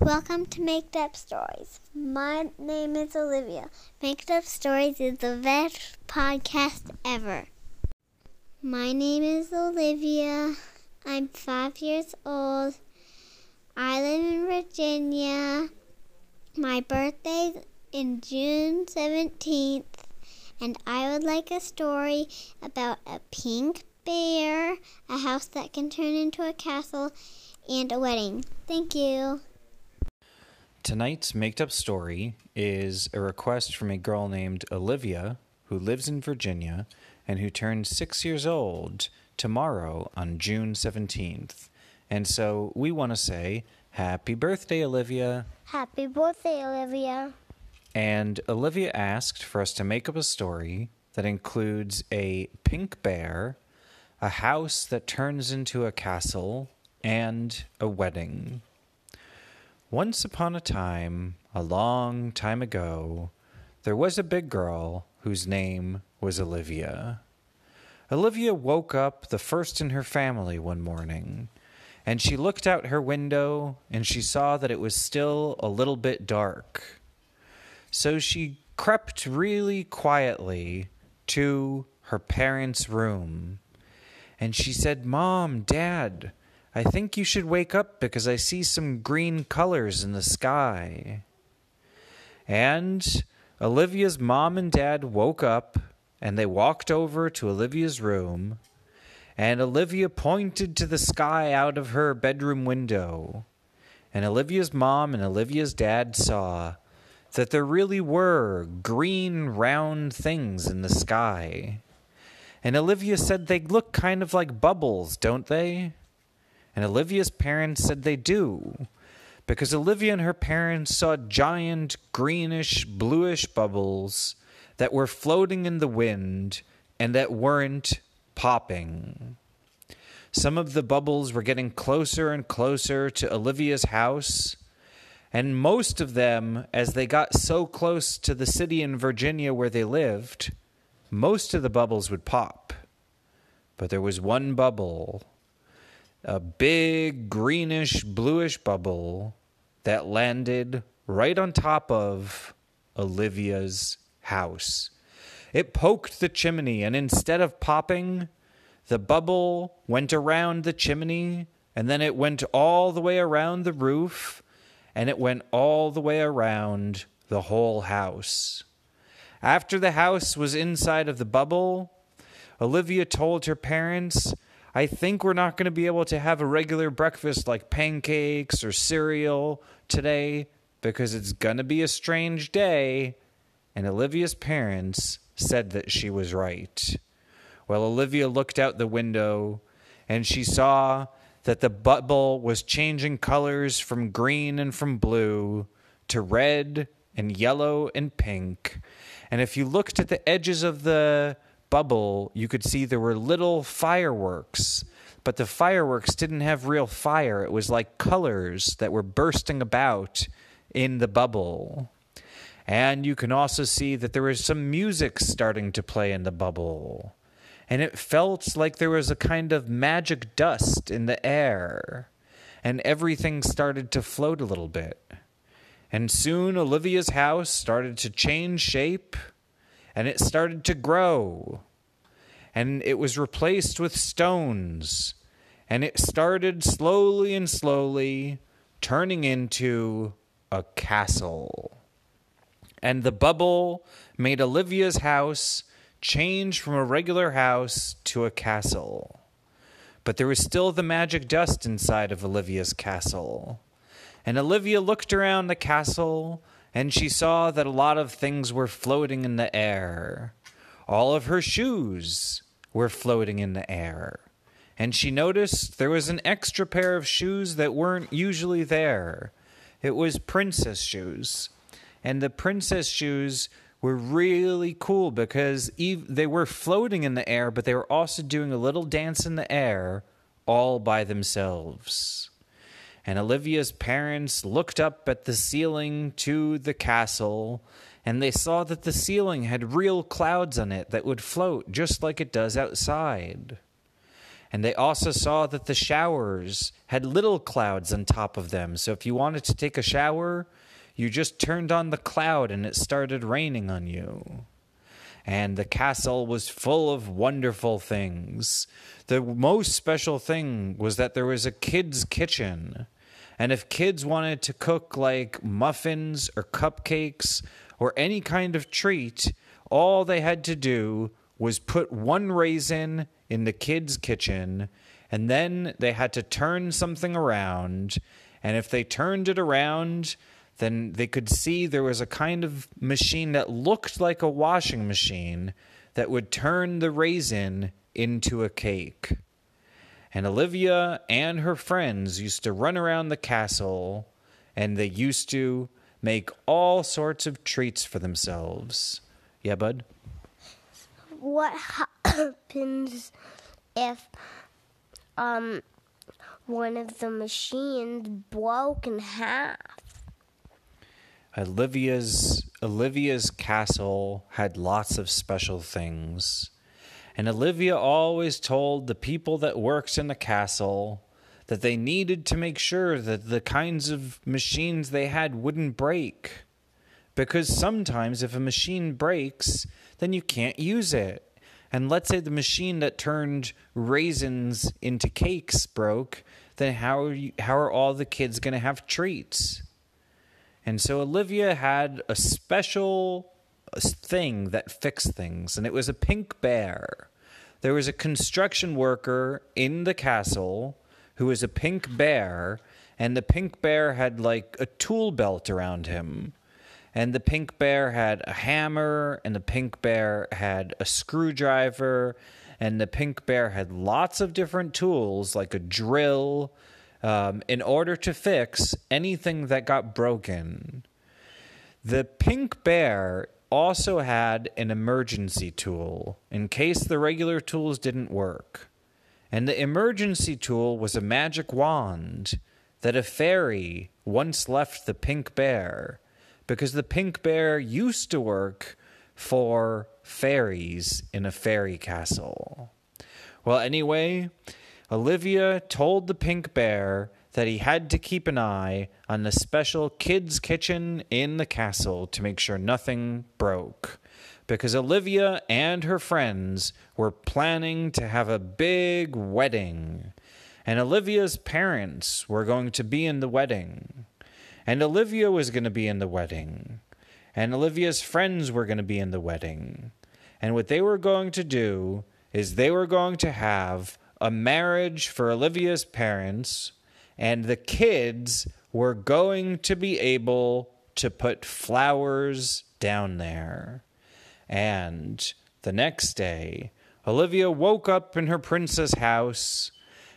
Welcome to Make Up Stories. My name is Olivia. Make Up Stories is the best podcast ever. My name is Olivia. I'm five years old. I live in Virginia. My birthday's in June 17th, and I would like a story about a pink bear, a house that can turn into a castle, and a wedding. Thank you. Tonight's made up story is a request from a girl named Olivia who lives in Virginia and who turns six years old tomorrow on June 17th. And so we want to say, Happy birthday, Olivia. Happy birthday, Olivia. And Olivia asked for us to make up a story that includes a pink bear, a house that turns into a castle, and a wedding. Once upon a time, a long time ago, there was a big girl whose name was Olivia. Olivia woke up the first in her family one morning, and she looked out her window and she saw that it was still a little bit dark. So she crept really quietly to her parents' room, and she said, Mom, Dad, I think you should wake up because I see some green colors in the sky. And Olivia's mom and dad woke up and they walked over to Olivia's room, and Olivia pointed to the sky out of her bedroom window. And Olivia's mom and Olivia's dad saw that there really were green, round things in the sky. And Olivia said they look kind of like bubbles, don't they? And Olivia's parents said they do, because Olivia and her parents saw giant greenish, bluish bubbles that were floating in the wind and that weren't popping. Some of the bubbles were getting closer and closer to Olivia's house, and most of them, as they got so close to the city in Virginia where they lived, most of the bubbles would pop. But there was one bubble, a big greenish bluish bubble, that landed right on top of Olivia's house. It poked the chimney, and instead of popping, the bubble went around the chimney, and then it went all the way around the roof, and it went all the way around the whole house. After the house was inside of the bubble, Olivia told her parents, I think we're not going to be able to have a regular breakfast like pancakes or cereal today because it's going to be a strange day and Olivia's parents said that she was right. Well, Olivia looked out the window and she saw that the bubble was changing colors from green and from blue to red and yellow and pink. And if you looked at the edges of the bubble, you could see there were little fireworks. But the fireworks didn't have real fire. It was like colors that were bursting about in the bubble. And you can also see that there was some music starting to play in the bubble. And it felt like there was a kind of magic dust in the air. And everything started to float a little bit. And soon Olivia's house started to change shape and it started to grow. And it was replaced with stones. And it started slowly and slowly turning into a castle and the bubble made Olivia's house change from a regular house to a castle. But there was still the magic dust inside of Olivia's castle. And Olivia looked around the castle and she saw that a lot of things were floating in the air. All of her shoes were floating in the air. And she noticed there was an extra pair of shoes that weren't usually there. It was princess shoes and the princess shoes were really cool because they were floating in the air, but they were also doing a little dance in the air all by themselves. And Olivia's parents looked up at the ceiling to the castle, and they saw that the ceiling had real clouds on it that would float just like it does outside. And they also saw that the showers had little clouds on top of them. So if you wanted to take a shower, you just turned on the cloud and it started raining on you. And the castle was full of wonderful things. The most special thing was that there was a kid's kitchen. And if kids wanted to cook like muffins or cupcakes or any kind of treat, all they had to do was put one raisin in the kids' kitchen, and then they had to turn something around. And if they turned it around, then they could see there was a kind of machine that looked like a washing machine that would turn the raisin into a cake. And Olivia and her friends used to run around the castle and they used to make all sorts of treats for themselves. Yeah, bud? What happens if um one of the machines broke in half? Olivia's Olivia's castle had lots of special things. And Olivia always told the people that works in the castle that they needed to make sure that the kinds of machines they had wouldn't break. Because sometimes if a machine breaks, then you can't use it. And let's say the machine that turned raisins into cakes broke, then how are, you, how are all the kids going to have treats? And so Olivia had a special uh, thing that fixed things, and it was a pink bear. There was a construction worker in the castle who was a pink bear, and the pink bear had like a tool belt around him. And the pink bear had a hammer, and the pink bear had a screwdriver, and the pink bear had lots of different tools like a drill um, in order to fix anything that got broken. The pink bear also had an emergency tool in case the regular tools didn't work. And the emergency tool was a magic wand that a fairy once left the pink bear because the pink bear used to work for fairies in a fairy castle. Well, anyway, Olivia told the pink bear that he had to keep an eye on the special kids' kitchen in the castle to make sure nothing broke. Because Olivia and her friends were planning to have a big wedding. And Olivia's parents were going to be in the wedding. And Olivia was going to be in the wedding. And Olivia's friends were going to be in the wedding. And what they were going to do is they were going to have a marriage for Olivia's parents, and the kids were going to be able to put flowers down there. And the next day, Olivia woke up in her prince's house,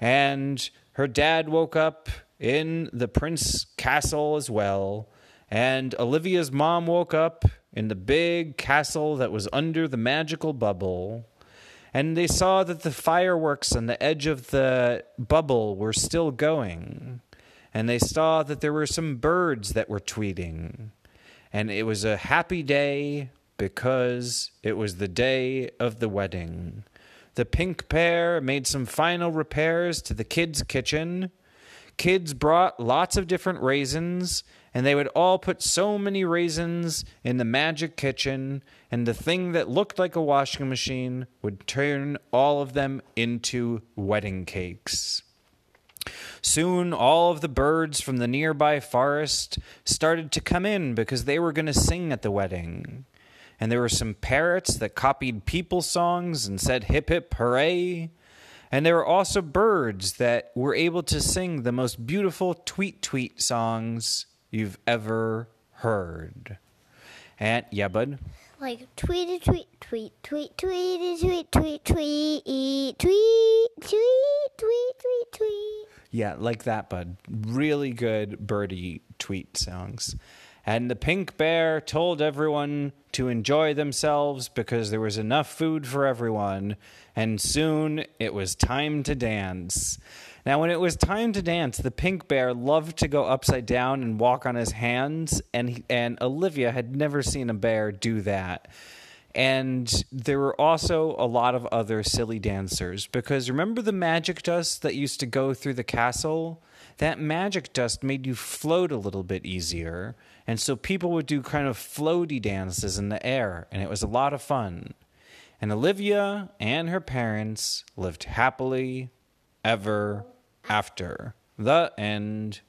and her dad woke up in the prince castle as well. And Olivia's mom woke up in the big castle that was under the magical bubble and they saw that the fireworks on the edge of the bubble were still going. And they saw that there were some birds that were tweeting. And it was a happy day because it was the day of the wedding. The pink bear made some final repairs to the kids' kitchen. Kids brought lots of different raisins and they would all put so many raisins in the magic kitchen, and the thing that looked like a washing machine would turn all of them into wedding cakes. Soon, all of the birds from the nearby forest started to come in because they were going to sing at the wedding. And there were some parrots that copied people songs and said hip hip hooray. And there were also birds that were able to sing the most beautiful tweet tweet songs you've ever heard. And yeah, bud. Like tweet, tweet, tweet, tweet, tweet, tweet, tweet, tweet, tweet, tweet, tweet, tweet, tweet. Yeah, like that, bud. Really good birdie tweet songs. And the pink bear told everyone to enjoy themselves because there was enough food for everyone, and soon it was time to dance. Now, when it was time to dance, the pink bear loved to go upside down and walk on his hands, and and Olivia had never seen a bear do that. And there were also a lot of other silly dancers because remember the magic dust that used to go through the castle? That magic dust made you float a little bit easier. And so people would do kind of floaty dances in the air, and it was a lot of fun. And Olivia and her parents lived happily ever after. The end.